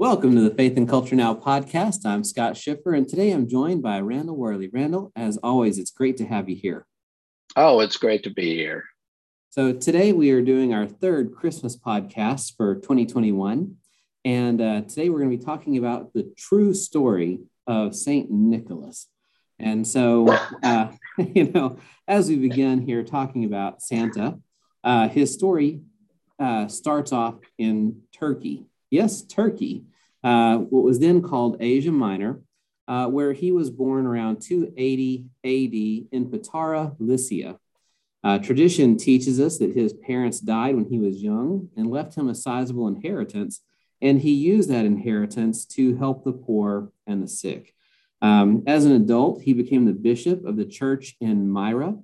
Welcome to the Faith and Culture Now podcast. I'm Scott Schiffer, and today I'm joined by Randall Worley. Randall, as always, it's great to have you here. Oh, it's great to be here. So, today we are doing our third Christmas podcast for 2021. And uh, today we're going to be talking about the true story of St. Nicholas. And so, uh, you know, as we begin here talking about Santa, uh, his story uh, starts off in Turkey. Yes, Turkey, uh, what was then called Asia Minor, uh, where he was born around 280 AD in Patara, Lycia. Uh, tradition teaches us that his parents died when he was young and left him a sizable inheritance, and he used that inheritance to help the poor and the sick. Um, as an adult, he became the bishop of the church in Myra.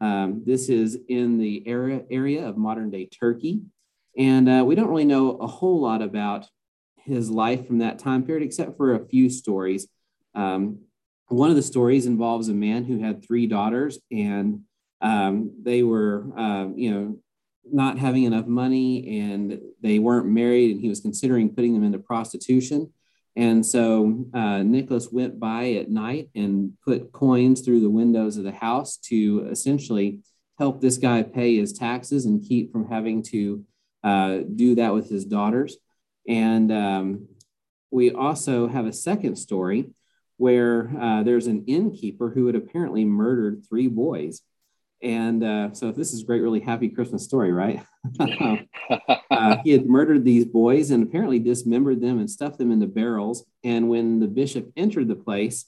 Um, this is in the area, area of modern day Turkey. And uh, we don't really know a whole lot about his life from that time period, except for a few stories. Um, one of the stories involves a man who had three daughters, and um, they were, uh, you know, not having enough money, and they weren't married, and he was considering putting them into prostitution. And so uh, Nicholas went by at night and put coins through the windows of the house to essentially help this guy pay his taxes and keep from having to uh, do that with his daughters. And um, we also have a second story where uh, there's an innkeeper who had apparently murdered three boys. And uh, so this is great, really happy Christmas story, right? uh, he had murdered these boys and apparently dismembered them and stuffed them into barrels. And when the bishop entered the place,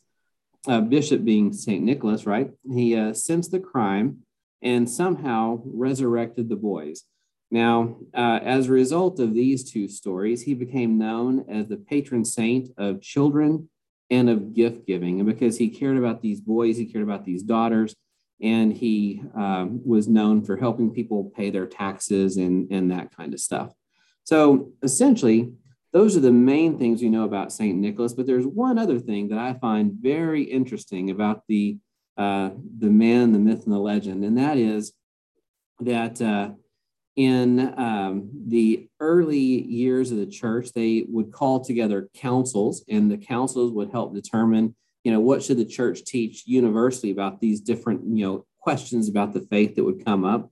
uh, bishop being St. Nicholas, right? He uh, sensed the crime and somehow resurrected the boys. Now, uh, as a result of these two stories, he became known as the patron saint of children and of gift giving. And because he cared about these boys, he cared about these daughters, and he um, was known for helping people pay their taxes and, and that kind of stuff. So essentially, those are the main things we know about St. Nicholas. But there's one other thing that I find very interesting about the, uh, the man, the myth, and the legend, and that is that. Uh, in um, the early years of the church, they would call together councils, and the councils would help determine, you know, what should the church teach universally about these different, you know, questions about the faith that would come up.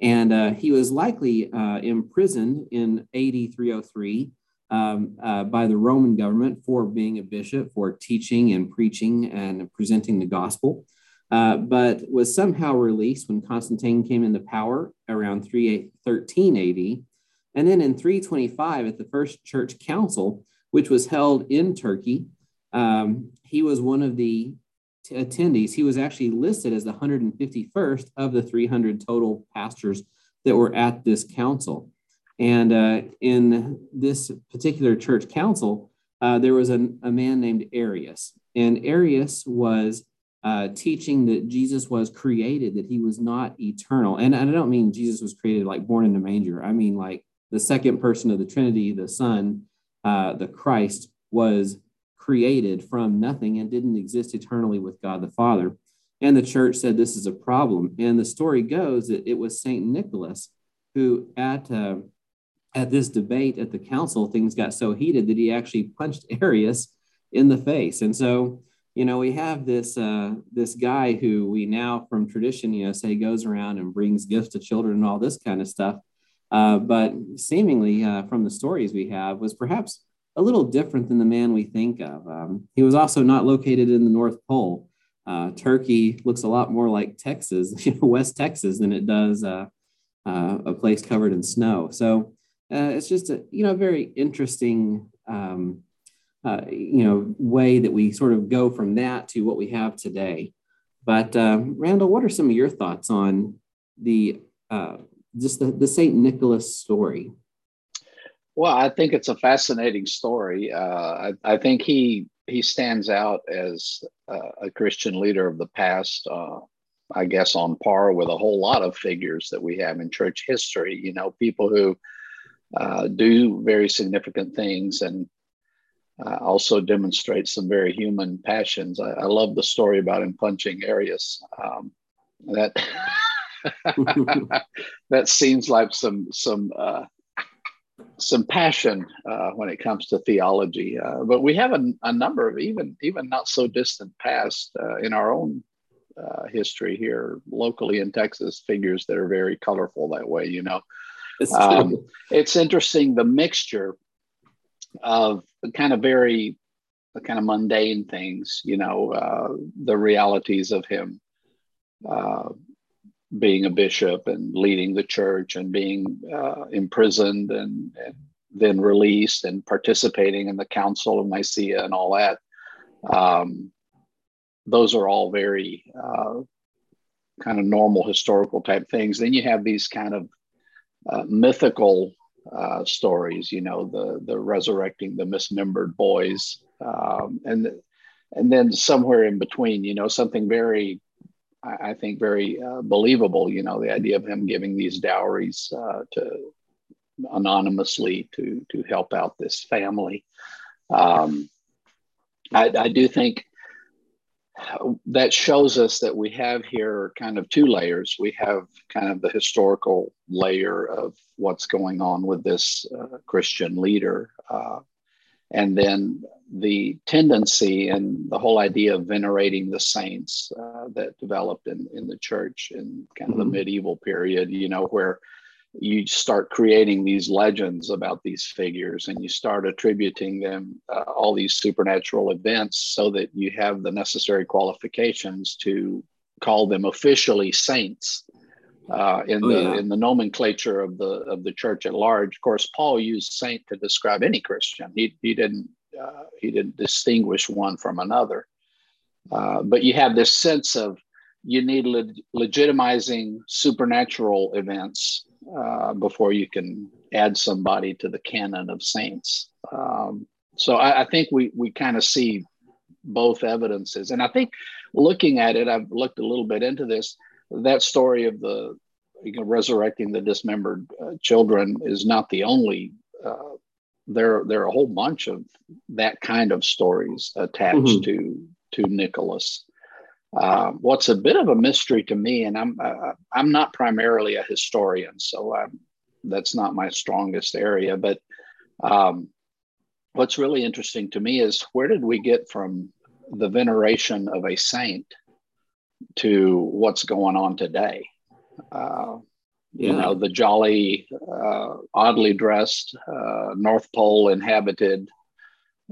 And uh, he was likely uh, imprisoned in AD 303 um, uh, by the Roman government for being a bishop, for teaching and preaching and presenting the gospel. Uh, but was somehow released when Constantine came into power around 313 AD. And then in 325, at the First Church Council, which was held in Turkey, um, he was one of the t- attendees. He was actually listed as the 151st of the 300 total pastors that were at this council. And uh, in this particular church council, uh, there was a, a man named Arius. And Arius was uh, teaching that Jesus was created, that he was not eternal. And I don't mean Jesus was created like born in a manger. I mean like the second person of the Trinity, the Son, uh, the Christ, was created from nothing and didn't exist eternally with God the Father. And the church said this is a problem. And the story goes that it was St. Nicholas who, at, uh, at this debate at the council, things got so heated that he actually punched Arius in the face. And so you know, we have this uh, this guy who we now, from tradition, you know, say goes around and brings gifts to children and all this kind of stuff. Uh, but seemingly, uh, from the stories we have, was perhaps a little different than the man we think of. Um, he was also not located in the North Pole. Uh, Turkey looks a lot more like Texas, you know, West Texas, than it does uh, uh, a place covered in snow. So it's just a you know very interesting. Um, uh, you know way that we sort of go from that to what we have today. But uh, Randall, what are some of your thoughts on the uh, just the, the Saint Nicholas story? Well, I think it's a fascinating story. Uh, I, I, think he he stands out as a Christian leader of the past. Uh, I guess on par with a whole lot of figures that we have in church history. You know, people who uh, do very significant things and uh, also demonstrates some very human passions. I, I, love the story about him punching Arius. Um, that that seems like some some uh, some passion uh, when it comes to theology. Uh, but we have a, a, number of even even not so distant past uh, in our own uh, history here locally in Texas figures that are very colorful that way. You know, um, it's interesting the mixture of kind of very kind of mundane things. You know, uh, the realities of him uh, being a bishop and leading the church and being uh, imprisoned and, and, then released and participating in the Council of Nicaea and all that. Um, those are all very uh, kind of normal historical type things. Then you have these kind of uh, mythical uh, stories, you know, the the resurrecting the mismembered boys, um, and and then somewhere in between, you know, something very I, think, very uh, believable. You know, the idea of him giving these dowries uh, to anonymously to to help out this family. Um, I, I do think that shows us that we have here kind of two layers. We have kind of the historical layer of what's going on with this uh, Christian leader, uh, and then the tendency and the whole idea of venerating the saints uh, that developed in, in the church in kind of mm-hmm. the medieval period, you know, where you start creating these legends about these figures and you start attributing them uh, all these supernatural events so that you have the necessary qualifications to call them officially saints uh, in oh, the yeah. in the nomenclature of the of the church at large. Of course, Paul used saint to describe any Christian. He he didn't uh, he didn't distinguish one from another. Uh, but you have this sense of you need le- legitimizing supernatural events uh, before you can add somebody to the canon of saints. Um, so I, I, think we we kind of see both evidences, and I think looking at it, I've looked a little bit into this that story of the you know, resurrecting the dismembered uh, children is not the only. Uh, there, there are a whole bunch of that kind of stories attached mm-hmm. to to Nicholas. Uh, what's a bit of a mystery to me, and I'm uh, I'm not primarily a historian, so I'm, that's not my strongest area. But um, what's really interesting to me is where did we get from the veneration of a saint to what's going on today. Uh. You know, the jolly, uh, oddly dressed, uh, North Pole inhabited,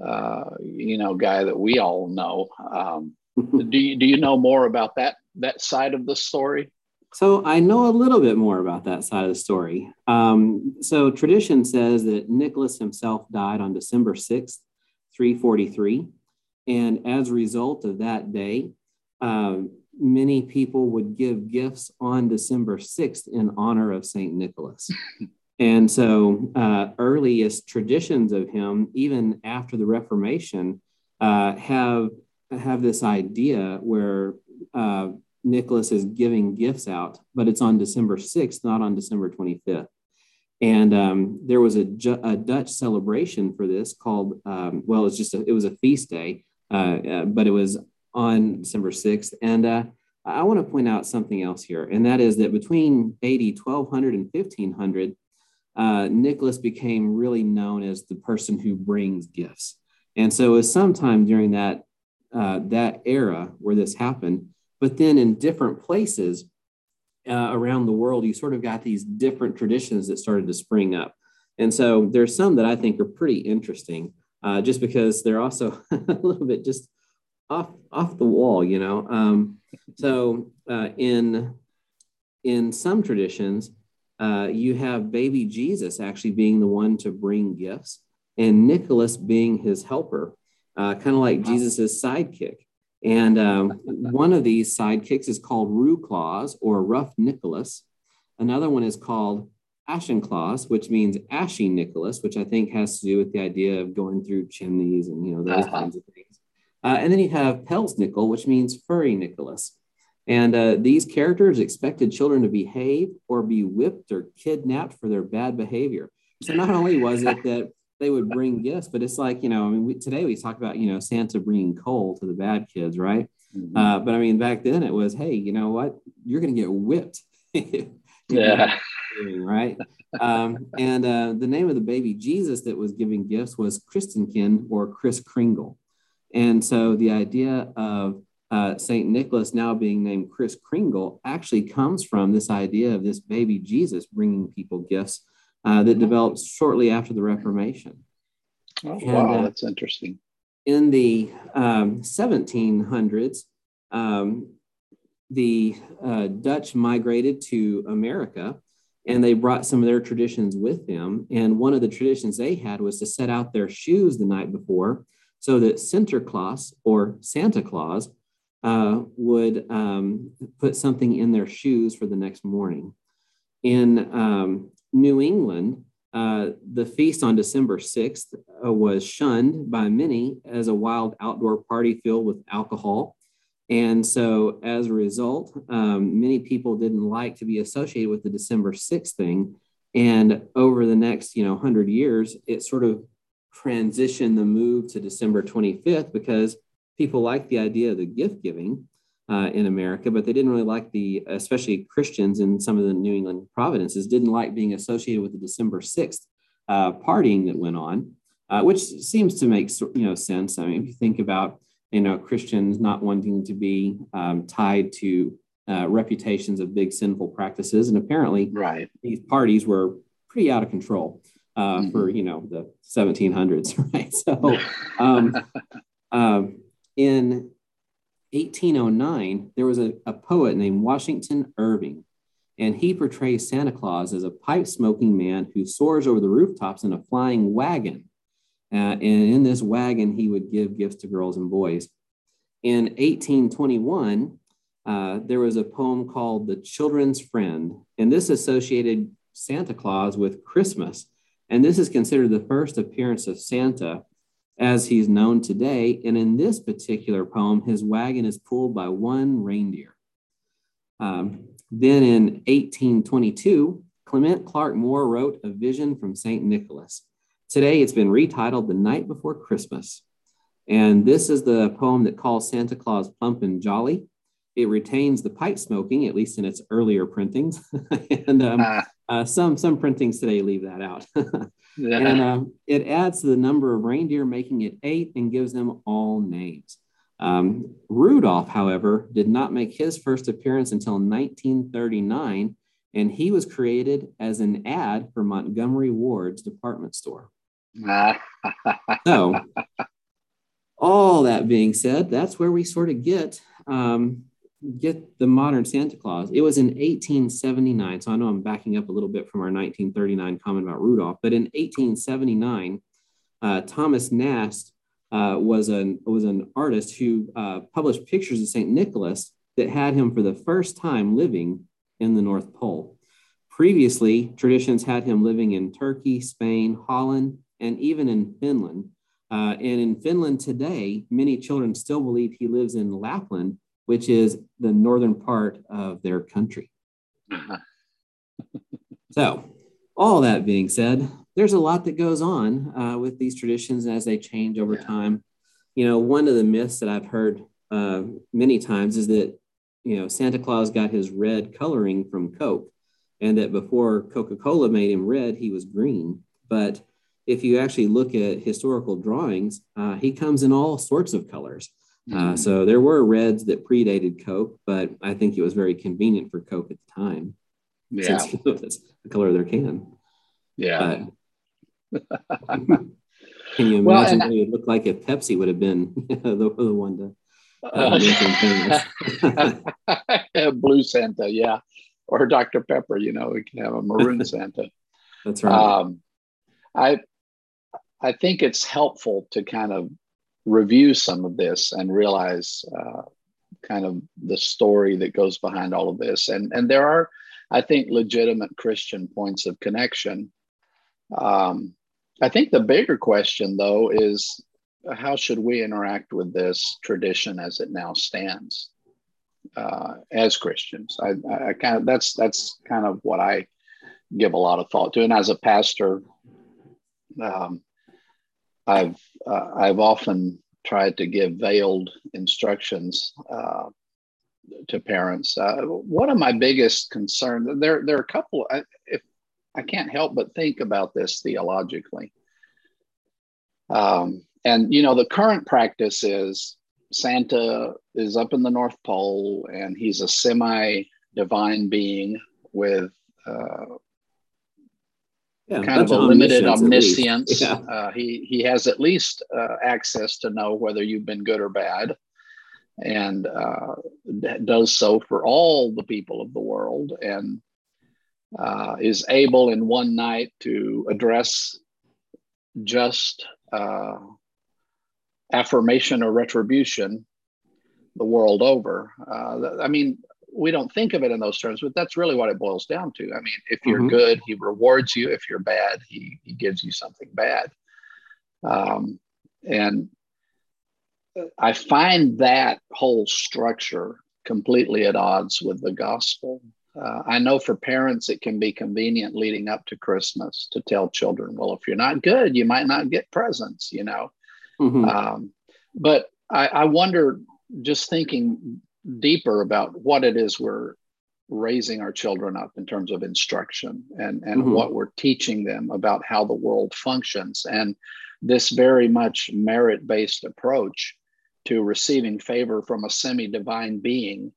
uh, you know, guy that we all know. Um, do you do you know more about that that side of the story? So I know a little bit more about that side of the story. Um, so tradition says that Nicholas himself died on December sixth, three forty three, and as a result of that day, um, many people would give gifts on December 6th in honor of St. Nicholas. and so, uh, earliest traditions of him, even after the Reformation, uh, have, have this idea where uh, Nicholas is giving gifts out, but it's on December 6th, not on December 25th. And um, there was a, a, Dutch celebration for this called, um, well, it's just a, it was a feast day, uh, uh, but it was on December 6th. And uh, I want to point out something else here, and that is that between AD 1200 and 1500, uh, Nicholas became really known as the person who brings gifts. And so it was sometime during that, uh, that era where this happened. But then in different places uh, around the world, you sort of got these different traditions that started to spring up. And so there's some that I think are pretty interesting, uh, just because they're also a little bit just off off the wall, you know. Um, so uh, in in some traditions, uh, you have baby Jesus actually being the one to bring gifts, and Nicholas being his helper, uh, kind of like Jesus's sidekick. And um, one of these sidekicks is called Rue Claus or Rough Nicholas. Another one is called Ashen Claus, which means ashy Nicholas, which I think has to do with the idea of going through chimneys and you know those uh-huh. kinds of things. Uh, and then you have Pelsnickel, which means furry Nicholas. And uh, these characters expected children to behave or be whipped or kidnapped for their bad behavior. So not only was it that they would bring gifts, but it's like, you know, I mean, we, today we talk about, you know, Santa bringing coal to the bad kids, right? Mm-hmm. Uh, but I mean, back then it was, hey, you know what? You're going to get whipped. yeah. right? Um, and uh, the name of the baby Jesus that was giving gifts was Christenkin or Kris Kringle. And so the idea of uh, St. Nicholas now being named Kris Kringle actually comes from this idea of this baby Jesus bringing people gifts uh, that mm-hmm. developed shortly after the Reformation. Oh, and, wow, uh, that's interesting. In the um, 1700s, um, the uh, Dutch migrated to America and they brought some of their traditions with them. And one of the traditions they had was to set out their shoes the night before so that Sinterklaas or Santa Claus uh, would um, put something in their shoes for the next morning. In um, New England, uh, the feast on December 6th uh, was shunned by many as a wild outdoor party filled with alcohol. And so, as a result, um, many people didn't like to be associated with the December 6th thing. And over the next, you know, 100 years, it sort of transitioned the move to December 25th because people liked the idea of the gift giving uh, in America, but they didn't really like the, especially Christians in some of the New England provinces, didn't like being associated with the December 6th uh, partying that went on, uh, which seems to make you know sense. I mean, if you think about you know Christians not wanting to be um, tied to uh, reputations of big sinful practices, and apparently, right, these parties were pretty out of control uh, mm-hmm. for you know the 1700s, right? So, um, um, in 1809, there was a, a poet named Washington Irving, and he portrays Santa Claus as a pipe smoking man who soars over the rooftops in a flying wagon. Uh, and in this wagon, he would give gifts to girls and boys. In 1821, uh, there was a poem called The Children's Friend, and this associated Santa Claus with Christmas. And this is considered the first appearance of Santa as he's known today. And in this particular poem, his wagon is pulled by one reindeer. Um, then in 1822, Clement Clarke Moore wrote A Vision from St. Nicholas. Today it's been retitled The Night Before Christmas. And this is the poem that calls Santa Claus plump and jolly. It retains the pipe smoking, at least in its earlier printings. and um, ah. uh, some, some printings today leave that out. Yeah. And uh, it adds to the number of reindeer, making it eight, and gives them all names. Um, Rudolph, however, did not make his first appearance until 1939, and he was created as an ad for Montgomery Ward's department store. so, all that being said, that's where we sort of get um, get the modern Santa Claus. It was in 1879. So I know I'm backing up a little bit from our 1939 comment about Rudolph, but in 1879, uh, Thomas Nast uh, was an was an artist who uh, published pictures of Saint Nicholas that had him for the first time living in the North Pole. Previously, traditions had him living in Turkey, Spain, Holland, and even in Finland. Uh, and in Finland today, many children still believe he lives in Lapland, which is the northern part of their country. So, all that being said, there's a lot that goes on uh, with these traditions as they change over time. You know, one of the myths that I've heard uh, many times is that, you know, Santa Claus got his red coloring from Coke, and that before Coca Cola made him red, he was green. But if you actually look at historical drawings, uh, he comes in all sorts of colors. Uh, mm-hmm. so there were reds that predated Coke, but I think it was very convenient for Coke at the time. Yeah. Since that's the color of their can. Yeah. can you imagine well, what it would look like if Pepsi would have been the, the one to uh, blue Santa, yeah, or Dr. Pepper. You know, we can have a maroon Santa. That's right. Um, I I think it's helpful to kind of review some of this and realize uh, kind of the story that goes behind all of this. And, and there are, I think, legitimate Christian points of connection. Um, I think the bigger question, though, is how should we interact with this tradition as it now stands uh, as Christians? I, I kind of that's that's kind of what I give a lot of thought to, and as a pastor, um, I've uh, I've often tried to give veiled instructions uh, to parents. Uh, one of my biggest concerns there there are a couple. If I can't help but think about this theologically. Um, and you know, the current practice is Santa is up in the North Pole and he's a semi divine being with uh, yeah, kind of a limited omniscience. Yeah. Uh, he he has at least uh, access to know whether you've been good or bad, and uh, does so for all the people of the world, and uh, is able in one night to address just uh, affirmation or retribution the world over. Uh, I mean, we don't think of it in those terms, but that's really what it boils down to. I mean, if you're mm-hmm. good, he rewards you. If you're bad, he, he gives you something bad. Um, and I find that whole structure completely at odds with the gospel. Uh, I know for parents, it can be convenient leading up to Christmas to tell children, well, if you're not good, you might not get presents, you know. Mm-hmm. Um, but I, I wonder, just thinking deeper about what it is we're raising our children up in terms of instruction and, and mm-hmm. what we're teaching them about how the world functions. And this very much merit based approach to receiving favor from a semi divine being,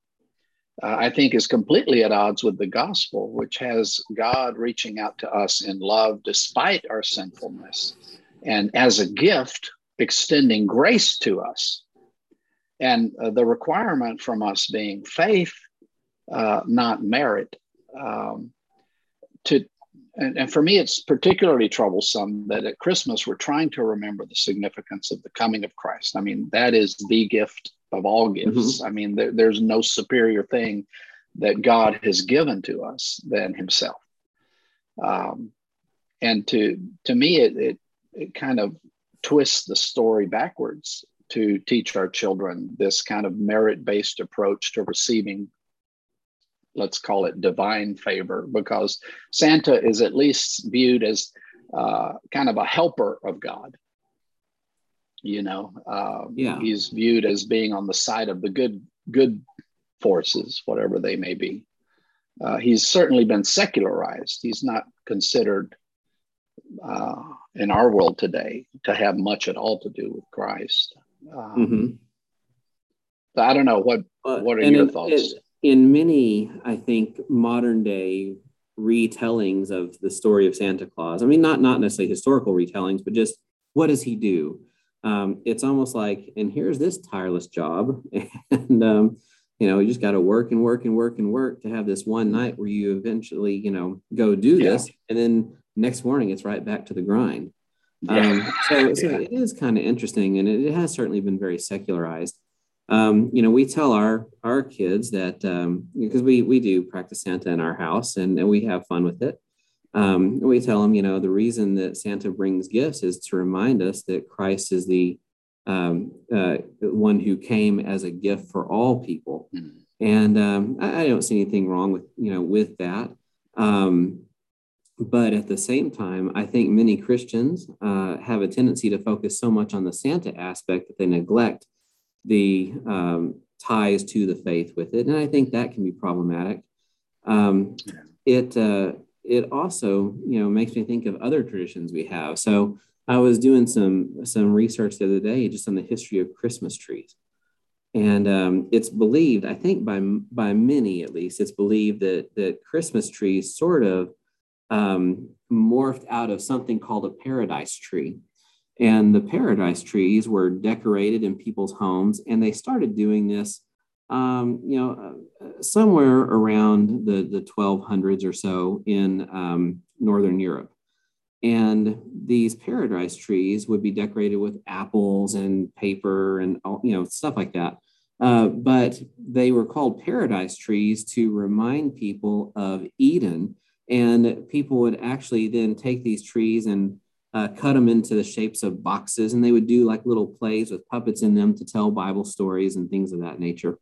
uh, I think, is completely at odds with the gospel, which has God reaching out to us in love despite our sinfulness and as a gift extending grace to us and uh, the requirement from us being faith, uh, not merit. Um, to and, and, for me, it's particularly troublesome that at Christmas we're trying to remember the significance of the coming of Christ. I mean, that is the gift of all gifts. Mm-hmm. I mean, there, there's no superior thing that God has given to us than Himself. Um, and to to me, it, it it kind of twists the story backwards to teach our children this kind of merit based approach to receiving, let's call it divine favor, because Santa is at least viewed as uh, kind of a helper of God. You know, uh, yeah. he's viewed as being on the side of the good, good forces, whatever they may be. Uh, he's certainly been secularized. He's not considered uh, in our world today to have much at all to do with Christ. Um, mm-hmm. I don't know what what are your in, thoughts? in many, I think, modern day retellings of the story of Santa Claus. I mean, not not necessarily historical retellings, but just what does he do? Um, it's almost like, and here's this tireless job, and um, you know, you just got to work and work and work and work to have this one night where you eventually, you know, go do yeah. this, and then next morning it's right back to the grind. Yeah. Um, so, so yeah. it is kind of interesting, and it, it, has certainly been very secularized. Um, you know, we tell our our kids that because um, we we do practice Santa in our house, and, and we have fun with it. Um, we tell them, you know, the reason that Santa brings gifts is to remind us that Christ is the um, uh, one who came as a gift for all people, mm-hmm. and um, I, I, don't see anything wrong with you know with that. Um, but at the same time, I think many Christians uh, have a tendency to focus so much on the Santa aspect that they neglect the um, ties to the faith with it, and I think that can be problematic. Um, it uh, it also you know makes me think of other traditions we have. So I was doing some some research the other day just on the history of Christmas trees, and um, it's believed, I think by by many at least, it's believed that that Christmas trees sort of um, morphed out of something called a paradise tree. And the paradise trees were decorated in people's homes, and they started doing this, um, you know, uh, somewhere around the, the 1200s or so in um, Northern Europe. And these paradise trees would be decorated with apples and paper and, all, you know, stuff like that. Uh, but they were called paradise trees to remind people of Eden and people would actually then take these trees and uh, cut them into the shapes of boxes, and they would do like little plays with puppets in them to tell Bible stories and things of that nature.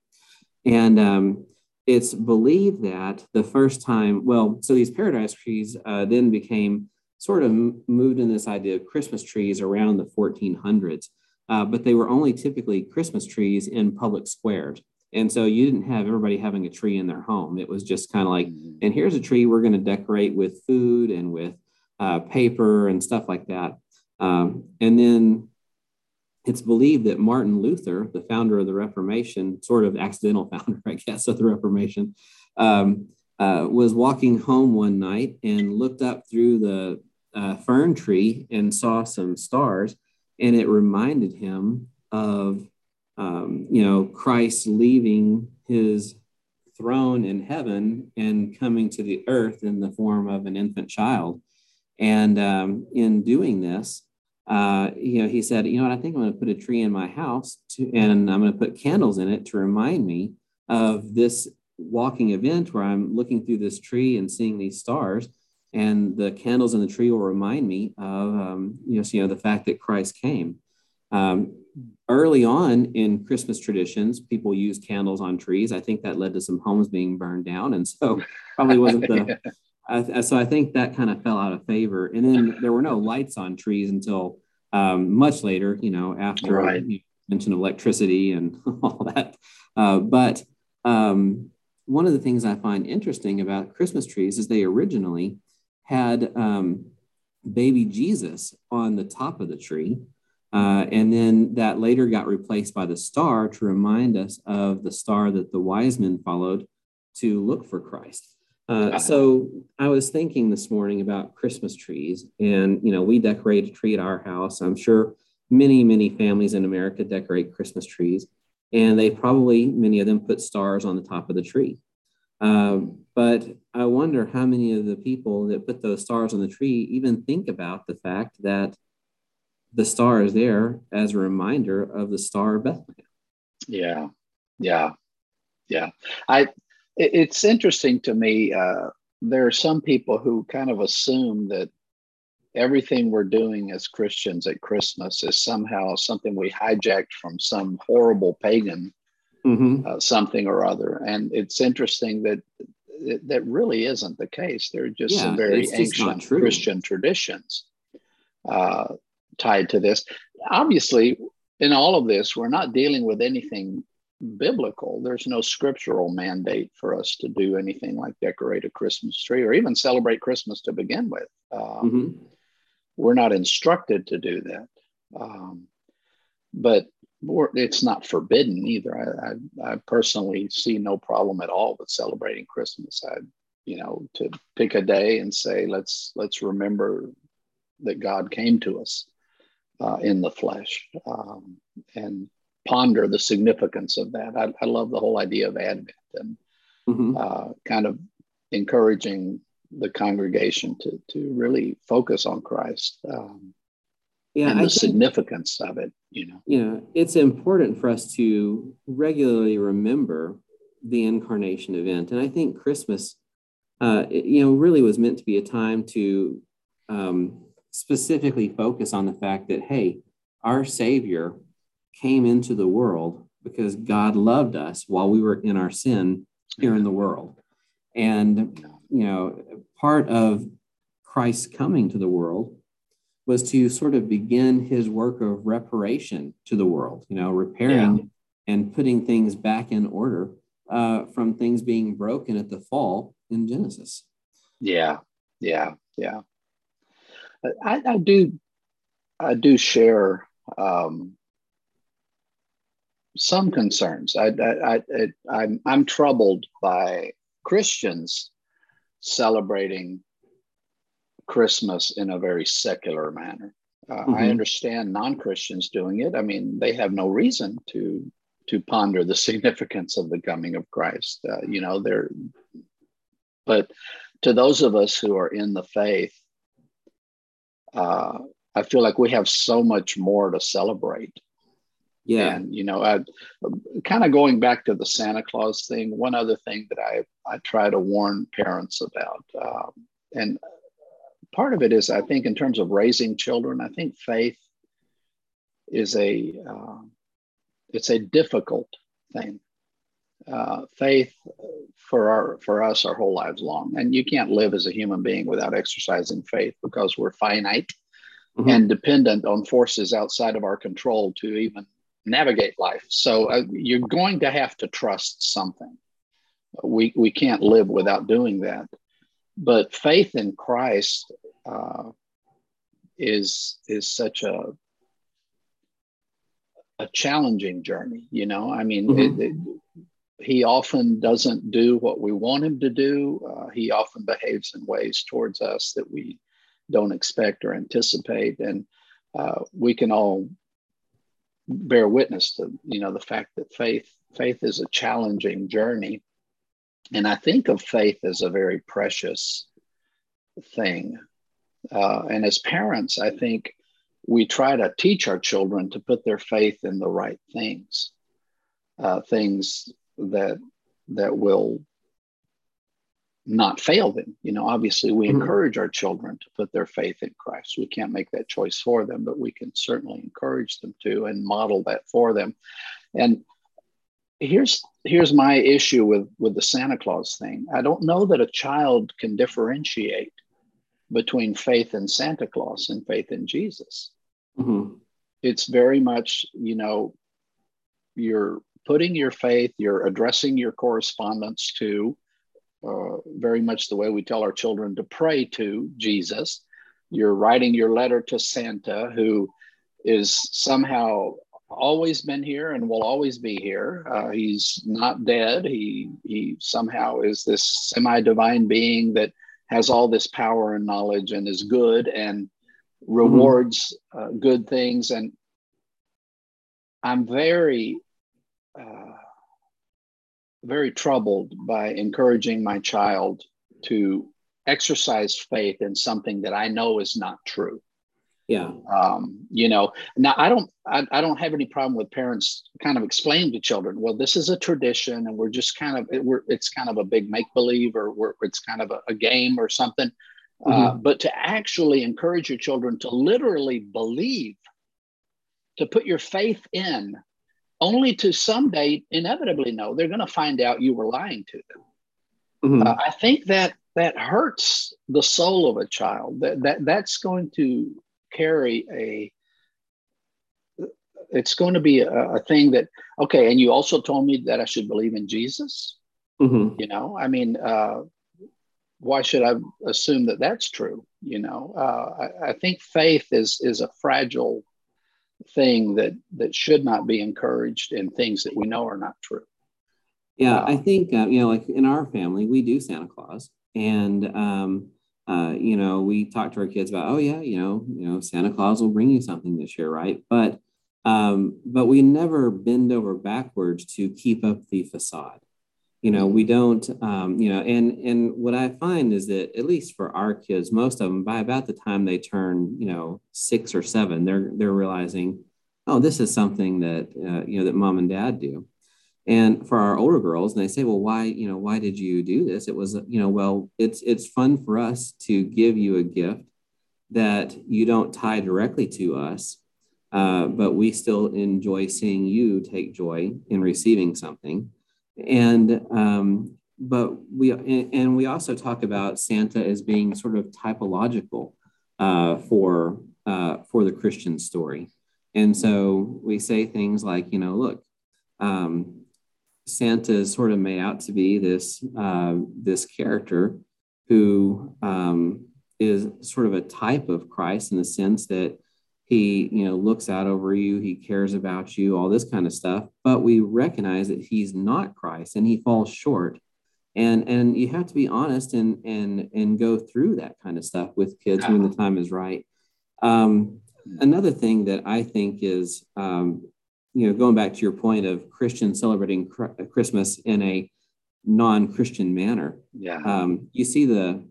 And um, it's believed that the first time, well, so these paradise trees uh, then became sort of moved in this idea of Christmas trees around the 1400s, uh, but they were only typically Christmas trees in public squares. And so you didn't have everybody having a tree in their home. It was just kind of like, Mm-hmm. and here's a tree we're going to decorate with food and with uh, paper and stuff like that. Um, and then it's believed that Martin Luther, the founder of the Reformation, sort of accidental founder, I guess, of the Reformation, um, uh, was walking home one night and looked up through the uh, fern tree and saw some stars, and it reminded him of, um, you know, Christ leaving his throne in heaven and coming to the earth in the form of an infant child. And um, in doing this, uh, you know, he said, you know what, I think I'm going to put a tree in my house to, and I'm going to put candles in it to remind me of this walking event where I'm looking through this tree and seeing these stars. And the candles in the tree will remind me of, um, you, know, so, you know, the fact that Christ came. Um, early on in Christmas traditions, people used candles on trees. I think that led to some homes being burned down. And so probably wasn't the, I, so I think that kind of fell out of favor. And then there were no lights on trees until um, much later, you know, after Right. you mention of electricity and all that. Uh, but um, one of the things I find interesting about Christmas trees is they originally had um, baby Jesus on the top of the tree. Uh, and then that later got replaced by the star to remind us of the star that the wise men followed to look for Christ. Uh, so I was thinking this morning about Christmas trees, and you know, we decorate a tree at our house. I'm sure many, many families in America decorate Christmas trees, and they probably many of them put stars on the top of the tree. Um, but I wonder how many of the people that put those stars on the tree even think about the fact that the star is there as a reminder of the star of Bethlehem. Yeah, yeah, yeah. I. it- It's interesting to me. Uh, there are some people who kind of assume that everything we're doing as Christians at Christmas is somehow something we hijacked from some horrible pagan Mm-hmm. uh, something or other. And it's interesting that that really isn't the case. There are just some very it's just not ancient. Christian traditions uh, tied to this. Obviously, in all of this, we're not dealing with anything biblical. There's no scriptural mandate for us to do anything like decorate a Christmas tree or even celebrate Christmas to begin with. Um, Mm-hmm. we're not instructed to do that. Um, but it's not forbidden either. I, I, I personally see no problem at all with celebrating Christmas. I, you know, to pick a day and say, let's let's remember that God came to us uh, in the flesh um, and ponder the significance of that. I, I love the whole idea of Advent and Mm-hmm. uh, kind of encouraging the congregation to to really focus on Christ. Um, Yeah, and I the think, significance of it, you know. you know, it's important for us to regularly remember the incarnation event. And I think Christmas, uh, it, you know, really was meant to be a time to um, specifically focus on the fact that, hey, our Savior came into the world because God loved us while we were in our sin here in the world. And, you know, part of Christ's coming to the world was to sort of begin his work of reparation to the world, you know, repairing and putting things back in order uh, from things being broken at the fall in Genesis. Yeah, yeah, yeah. I, I do, I do share um, some concerns. I, I, I, I'm, I'm troubled by Christians celebrating Christmas in a very secular manner. Uh, I Mhm. understand non-Christians doing it. I mean, they have no reason to to ponder the significance of the coming of Christ. Uh, you know, they're but to those of us who are in the faith, uh, I feel like we have so much more to celebrate. Yeah. And you know, I, kind of going back to the Santa Claus thing. One other thing that I I try to warn parents about, um, and part of it is I think in terms of raising children, I think faith is a uh, it's a difficult thing. Uh, faith for our for us our whole lives long, and you can't live as a human being without exercising faith because we're finite Mhm. and dependent on forces outside of our control to even navigate life. So uh, you're going to have to trust something. We we can't live without doing that. But faith in Christ uh, is is such a a challenging journey. You know, I mean, mm-hmm. it, it, he often doesn't do what we want him to do. Uh, he often behaves in ways towards us that we don't expect or anticipate, and uh, we can all bear witness to you know the fact that faith faith is a challenging journey, and I think of faith as a very precious thing. Uh, and as parents, I think we try to teach our children to put their faith in the right things, uh, things that that will not fail them. You know, obviously, we mm-hmm. encourage our children to put their faith in Christ. We can't make that choice for them, but we can certainly encourage them to and model that for them. And here's here's my issue with with the Santa Claus thing. I don't know that a child can differentiate between faith in Santa Claus and faith in Jesus. Mm-hmm. It's very much, you know, you're putting your faith, you're addressing your correspondence to uh, very much the way we tell our children to pray to Jesus. You're writing your letter to Santa, who is somehow always been here and will always be here. Uh, he's not dead. He he somehow is this semi-divine being that has all this power and knowledge and is good and rewards mm-hmm. uh, good things. And I'm very, uh, very troubled by encouraging my child to exercise faith in something that I know is not true. Yeah. Um, you know now i don't I, I, don't have any problem with parents kind of explaining to children well this is a tradition and we're just kind of it, we're, it's kind of a big make believe or it's kind of a, a game or something. Uh, mm-hmm. uh, but to actually encourage your children to literally believe to put your faith in only to someday inevitably know they're going to find out you were lying to them mm-hmm. uh, i think that that hurts the soul of a child that, that that's going to carry a it's going to be a, a, thing that okay and you also told me that i should believe in jesus mm-hmm. you know i mean uh, why should i assume that that's true you know uh, I, I, think faith is is a fragile thing that that should not be encouraged and things that we know are not true yeah uh, i think uh, you know like in our family we do santa claus and um, uh, you know, we talk to our kids about, oh yeah, you know, you know, Santa Claus will bring you something this year, right? But um, but we never bend over backwards to keep up the facade. You know, we don't, um, you know, and and what I find is that at least for our kids, most of them by about the time they turn, you know, six or seven, they're they're realizing, oh, this is something that uh, you know that mom and dad do. And for our older girls and they say well why you know why did you do this? It was you know well it's it's fun for us to give you a gift that you don't tie directly to us uh, but we still enjoy seeing you take joy in receiving something and um, but we and we also talk about santa as being sort of typological uh, for uh, for the christian story. And so we say things like you know look um, Santa is sort of made out to be this uh, this character who um, is sort of a type of Christ in the sense that he you know looks out over you, he cares about you, all this kind of stuff. But we recognize that he's not Christ and he falls short. And and you have to be honest and and and go through that kind of stuff with kids when the time is right. Um, another thing that I think is um, you know, going back to your point of Christians celebrating Christmas in a non-Christian manner. Yeah. Um, you see the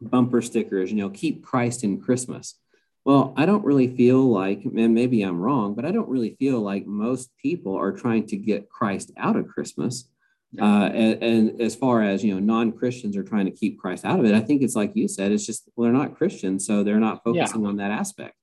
bumper stickers, you know, keep Christ in Christmas. Well, I don't really feel like, and maybe I'm wrong, but I don't really feel like most people are trying to get Christ out of Christmas. Uh, and, and, as far as you know, non-Christians are trying to keep Christ out of it. I think it's like you said, it's just well, they're not Christians, so they're not focusing yeah. on that aspect.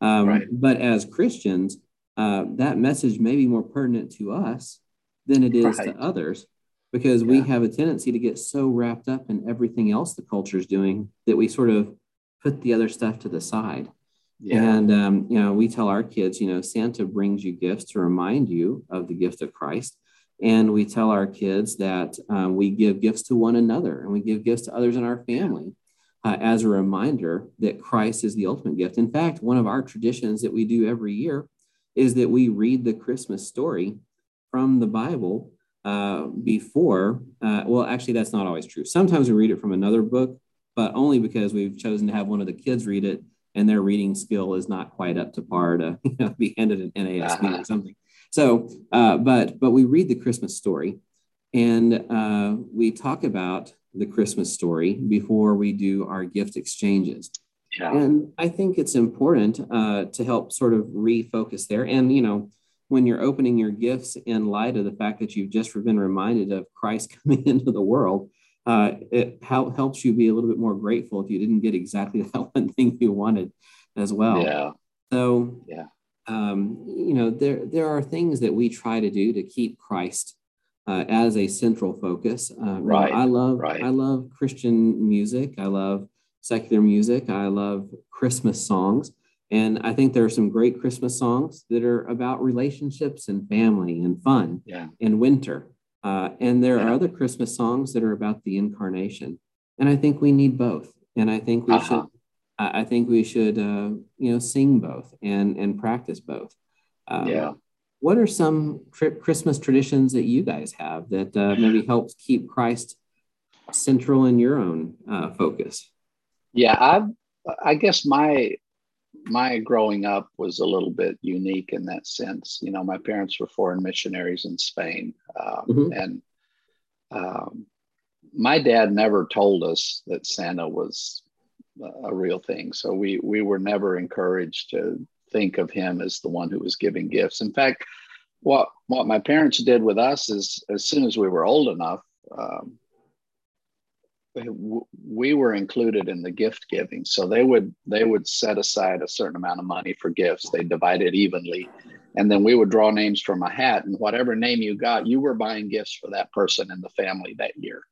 Um, right. But as Christians, uh, that message may be more pertinent to us than it is right. to others because yeah. we have a tendency to get so wrapped up in everything else the culture is doing that we sort of put the other stuff to the side. Yeah. And, um, you know, we tell our kids, you know, Santa brings you gifts to remind you of the gift of Christ. And we tell our kids that um, we give gifts to one another and we give gifts to others in our family uh, as a reminder that Christ is the ultimate gift. In fact, one of our traditions that we do every year is that we read the Christmas story from the Bible uh, before. Uh, well, actually, that's not always true. Sometimes we read it from another book, but only because we've chosen to have one of the kids read it and their reading skill is not quite up to par to you know, be handed an NASB uh-huh. or something. So, uh, but but we read the Christmas story, and uh, we talk about the Christmas story before we do our gift exchanges. Yeah. And I think it's important uh, to help sort of refocus there. And you know, when you're opening your gifts in light of the fact that you've just been reminded of Christ coming into the world, uh, it helps you be a little bit more grateful if you didn't get exactly that one thing you wanted as well. Yeah. So yeah um, you know, there there are things that we try to do to keep Christ uh, as a central focus. Uh, right. I love right. I love Christian music. I love secular music. I love Christmas songs, and I think there are some great Christmas songs that are about relationships and family and fun yeah. and winter. Uh, and there are other Christmas songs that are about the incarnation, and I think we need both. And I think we uh-huh. should I, think we should, uh, you know, sing both and and practice both. Um, yeah. What are some tri- Christmas traditions that you guys have that uh, maybe helps keep Christ central in your own uh, focus? Yeah, I I guess my my growing up was a little bit unique in that sense. You know, my parents were foreign missionaries in Spain, um, mm-hmm. and um, my dad never told us that Santa was a real thing. So we we were never encouraged to think of him as the one who was giving gifts. In fact, what what my parents did with us is as soon as we were old enough, um, we were included in the gift giving. So they would they would set aside a certain amount of money for gifts. They divide it evenly, and then we would draw names from a hat, and whatever name you got, you were buying gifts for that person in the family that year.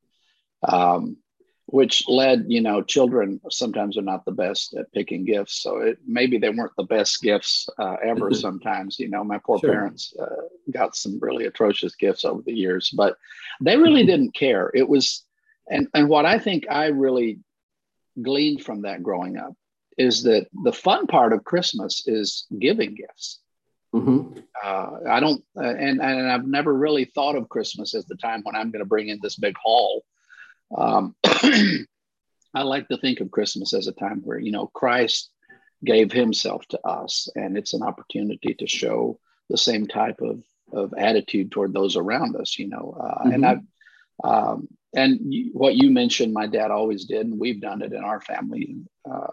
Um, which led you know children sometimes are not the best at picking gifts so it maybe they weren't the best gifts uh, ever sometimes you know my poor sure. parents uh, got some really atrocious gifts over the years but they really mm-hmm. didn't care it was and and what i think i really gleaned from that growing up is that the fun part of christmas is giving gifts mm-hmm. uh, i don't uh, and and i've never really thought of christmas as the time when i'm going to bring in this big haul um, I like to think of Christmas as a time where, you know, Christ gave himself to us, and it's an opportunity to show the same type of, of attitude toward those around us, you know. Uh, mm-hmm. And I, um, and what you mentioned, my dad always did, and we've done it in our family. Uh,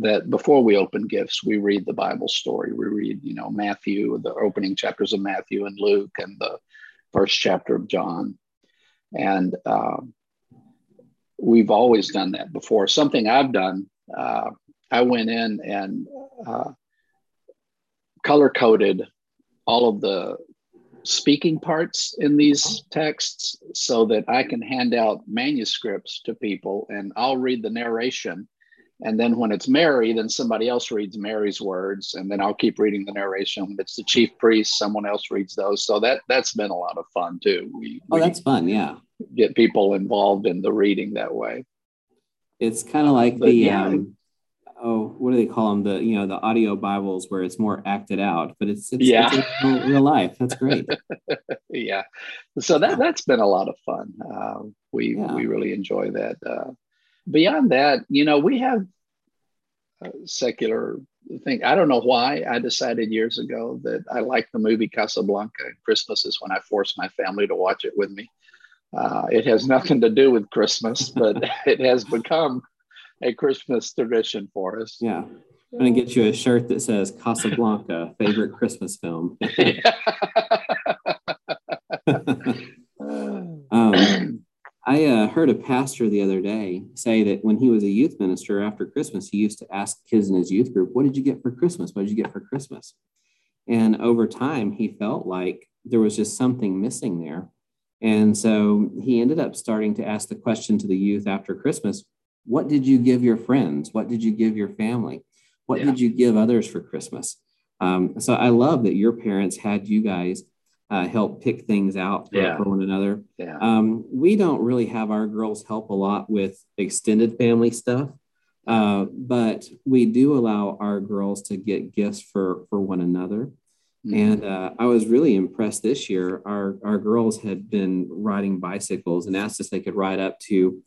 that before we open gifts, we read the Bible story. We read, you know, Matthew, the opening chapters of Matthew and Luke, and the first chapter of John. And um, we've always done that before. Something I've done, uh, I went in and uh, color coded all of the speaking parts in these texts so that I can hand out manuscripts to people and I'll read the narration. And then when it's Mary, then somebody else reads Mary's words, and then I'll keep reading the narration. When it's the chief priest, someone else reads those. So that that's been a lot of fun too. We, oh, we, that's fun, yeah get people involved in the reading that way. It's kind of like but, the yeah. um, oh, what do they call them? The you know the audio Bibles where it's more acted out, but it's, it's yeah it's real, real, life. That's great. yeah, so that that's been a lot of fun. Uh, we yeah. we really enjoy that. Uh, beyond that, you know, we have secular thing. I don't know why I decided years ago that I like the movie Casablanca. Christmas is when I force my family to watch it with me. Uh, it has nothing to do with Christmas, but it has become a Christmas tradition for us. Yeah. I'm going to get you a shirt that says Casablanca, favorite Christmas film. um, I uh, heard a pastor the other day say that when he was a youth minister after Christmas, he used to ask kids in his youth group, What did you get for Christmas? What did you get for Christmas? And over time, he felt like there was just something missing there. And so he ended up starting to ask the question to the youth after Christmas What did you give your friends? What did you give your family? what yeah. did you give others for Christmas? Um, so I love that your parents had you guys uh, help pick things out for, yeah. for one another. Yeah. Um, we don't really have our girls help a lot with extended family stuff, uh, but we do allow our girls to get gifts for for one another. Mm-hmm. And uh, I was really impressed this year. Our our girls had been riding bicycles and asked us they could ride up to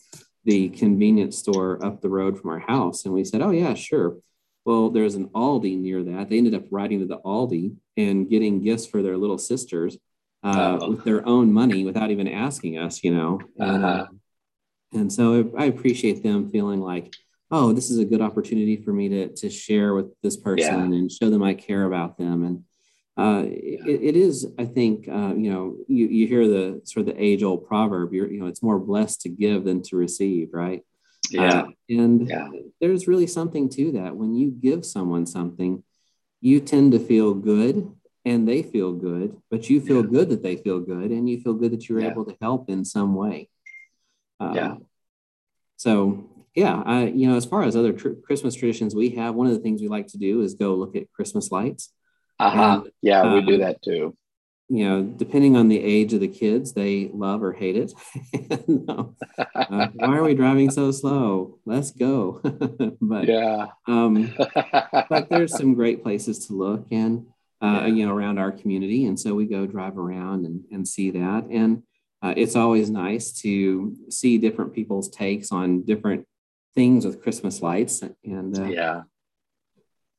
the convenience store up the road from our house, and we said, "Oh yeah, sure." Well, there's an Aldi near that. They ended up riding to the Aldi and getting gifts for their little sisters uh, oh. with their own money without even asking us, you know. And, uh-huh. uh, and so I appreciate them feeling like, oh, this is a good opportunity for me to, to share with this person yeah. and show them I care about them. And uh, it, it is, I think, uh, you know, you, you hear the sort of the age old proverb, you're, you know, it's more blessed to give than to receive, right? Yeah. Uh, and yeah. there's really something to that. When you give someone something, you tend to feel good and they feel good, but you feel yeah. good that they feel good and you feel good that you're yeah. able to help in some way. Uh, yeah. So, yeah, I, you know, as far as other tr- Christmas traditions we have, one of the things we like to do is go look at Christmas lights. Uh-huh. And, yeah, we do uh, that too you know, depending on the age of the kids, they love or hate it. no. uh, why are we driving so slow? Let's go. but yeah, um, but there's some great places to look and uh, yeah. you know around our community, and so we go drive around and, and see that, and uh, it's always nice to see different people's takes on different things with Christmas lights, and uh, yeah,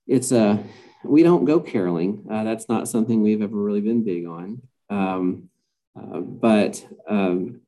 it's a we don't go caroling. Uh, that's not something we've ever really been big on. Um, uh, but um,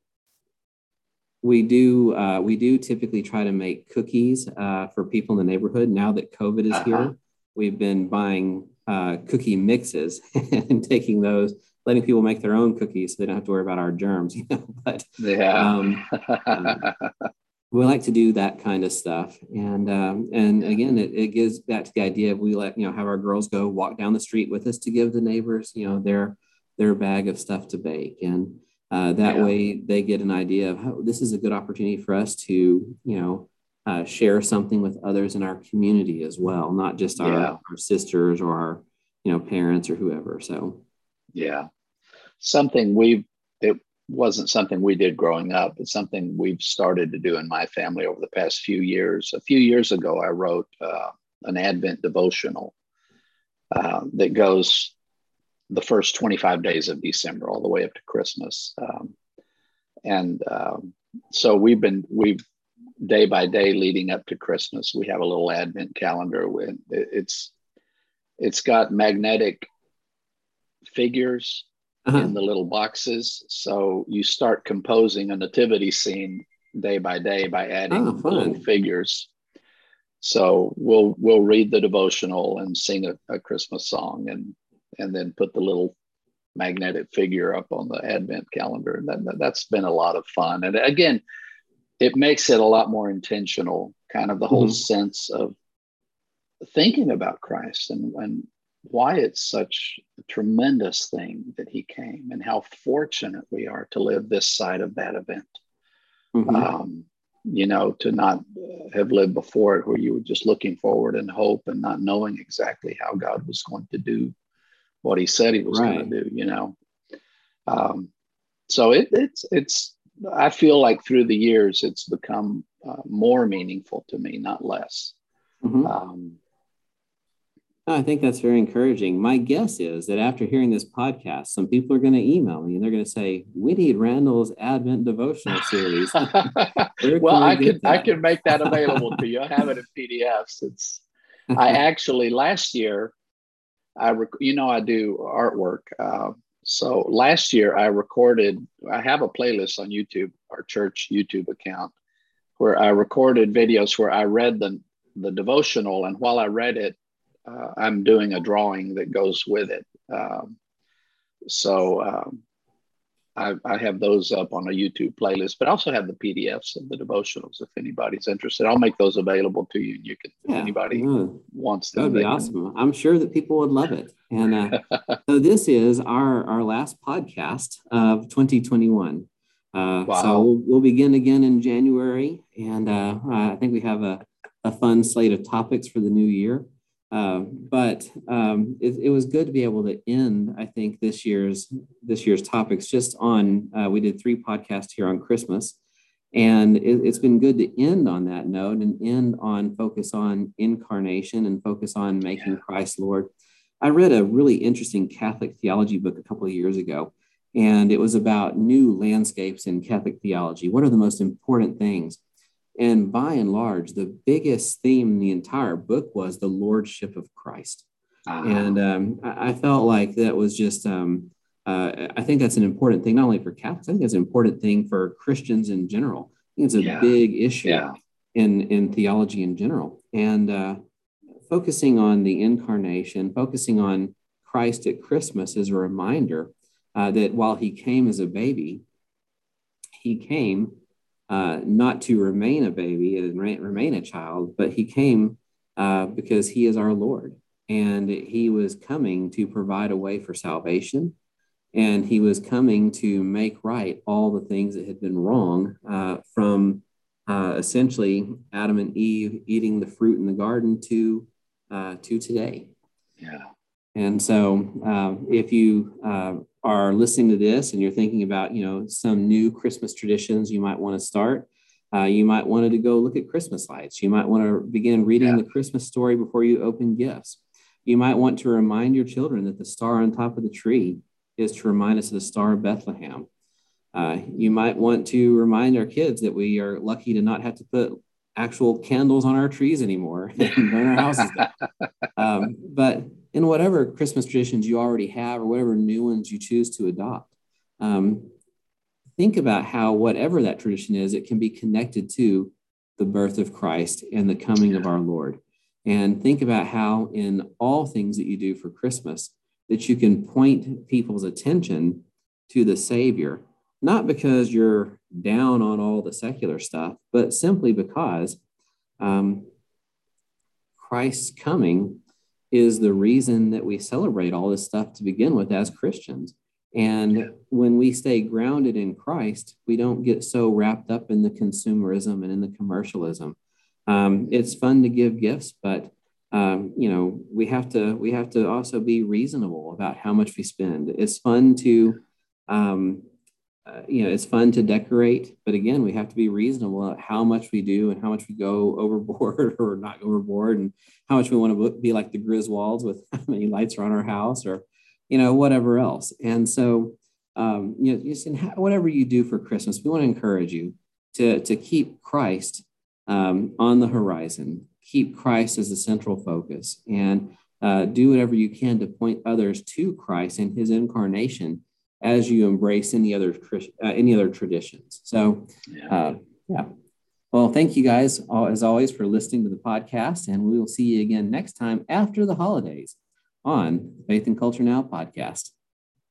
we do uh, we do typically try to make cookies uh, for people in the neighborhood. Now that COVID is uh-huh. here, we've been buying uh, cookie mixes and taking those, letting people make their own cookies so they don't have to worry about our germs. You know, but yeah. Um, um we like to do that kind of stuff and um, and again it, it gives back to the idea of we let you know have our girls go walk down the street with us to give the neighbors you know their their bag of stuff to bake and uh, that yeah. way they get an idea of how this is a good opportunity for us to you know uh, share something with others in our community as well not just our, yeah. our sisters or our you know parents or whoever so yeah something we've wasn't something we did growing up. It's something we've started to do in my family over the past few years. A few years ago, I wrote uh, an Advent devotional uh, that goes the first 25 days of December all the way up to Christmas. Um, and um, so we've been, we've day by day leading up to Christmas, we have a little Advent calendar. With, it's, it's got magnetic figures uh-huh. in the little boxes. So you start composing a nativity scene day by day by adding oh, little figures. So we'll we'll read the devotional and sing a, a Christmas song and and then put the little magnetic figure up on the advent calendar and that, that's been a lot of fun and again it makes it a lot more intentional kind of the whole mm-hmm. sense of thinking about christ and, and why it's such a tremendous thing that he came and how fortunate we are to live this side of that event. Mm-hmm. Um, you know, to not have lived before it where you were just looking forward and hope and not knowing exactly how God was going to do what he said he was right. going to do, you know. Um, so it, it's, it's, I feel like through the years it's become uh, more meaningful to me, not less. Mm-hmm. Um, I think that's very encouraging. My guess is that after hearing this podcast, some people are going to email me and they're going to say, "We need Randall's Advent devotional series." well, I could I can make that available to you. I have it in PDFs. It's I actually last year, I rec- you know I do artwork. Uh, so last year I recorded. I have a playlist on YouTube, our church YouTube account, where I recorded videos where I read the the devotional, and while I read it, uh, I'm doing a drawing that goes with it. Um, so um, I, I, have those up on a YouTube playlist, but I also have the PDFs of the devotionals if anybody's interested. I'll make those available to you, and you can. Yeah, if anybody wants them, that would be awesome. Can... I'm sure that people would love it. And uh, so this is our our last podcast of 2021. Uh, wow. So we'll, we'll, begin again in January, and uh, I think we have a, a fun slate of topics for the new year. Uh, but um, it, it, was good to be able to end, I think, this year's this year's topics just on. Uh, we did three podcasts here on Christmas, and it, has been good to end on that note and end on focus on incarnation and focus on making Christ Lord. I read a really interesting Catholic theology book a couple of years ago, and it was about new landscapes in Catholic theology. What are the most important things? And by and large, the biggest theme in the entire book was the lordship of Christ. And um, I, I, felt like that was just, um, uh, I think that's an important thing, not only for Catholics, I think it's an important thing for Christians in general. I think it's a yeah. big issue yeah. in, in theology in general. And uh, focusing on the incarnation, focusing on Christ at Christmas is a reminder uh, that while he came as a baby, he came uh, not to remain a baby and remain a child, but he came uh, because he is our Lord. And he was coming to provide a way for salvation. And he was coming to make right all the things that had been wrong uh, from uh, essentially Adam and Eve eating the fruit in the garden to, uh, to today. Yeah. And so uh, if you are listening to this and you're thinking about, you know, some new Christmas traditions you might want to start, uh, you might want to go look at Christmas lights. You might want to begin reading yeah. the Christmas story before you open gifts. You might want to remind your children that the star on top of the tree is to remind us of the star of Bethlehem. Uh, you might want to remind our kids that we are lucky to not have to put actual candles on our trees anymore and burn our houses down. Um, but in whatever Christmas traditions you already have or whatever new ones you choose to adopt. Um, think about how, whatever that tradition is, it can be connected to the birth of Christ and the coming of our Lord. And think about how, in all things that you do for Christmas, that you can point people's attention to the Savior, not because you're down on all the secular stuff, but simply because um, Christ's coming is the reason that we celebrate all this stuff to begin with as Christians. And when we stay grounded in Christ, we don't get so wrapped up in the consumerism and in the commercialism. Um, it's fun to give gifts, but um, you know we have to we have to also be reasonable about how much we spend. It's fun to um, uh, you know, it's fun to decorate, but again, we have to be reasonable about how much we do and how much we go overboard or not overboard, and how much we want to be like the Griswolds with how many lights are on our house, or you know, whatever else. And so, um, you know, just in whatever you do for Christmas, we want to encourage you to to keep Christ um, on the horizon, keep Christ as the central focus, and uh, do whatever you can to point others to Christ and His incarnation as you embrace any other uh, any other traditions. So, uh, yeah. Well, thank you guys as always for listening to the podcast, and we will see you again next time after the holidays on Faith and Culture Now podcast.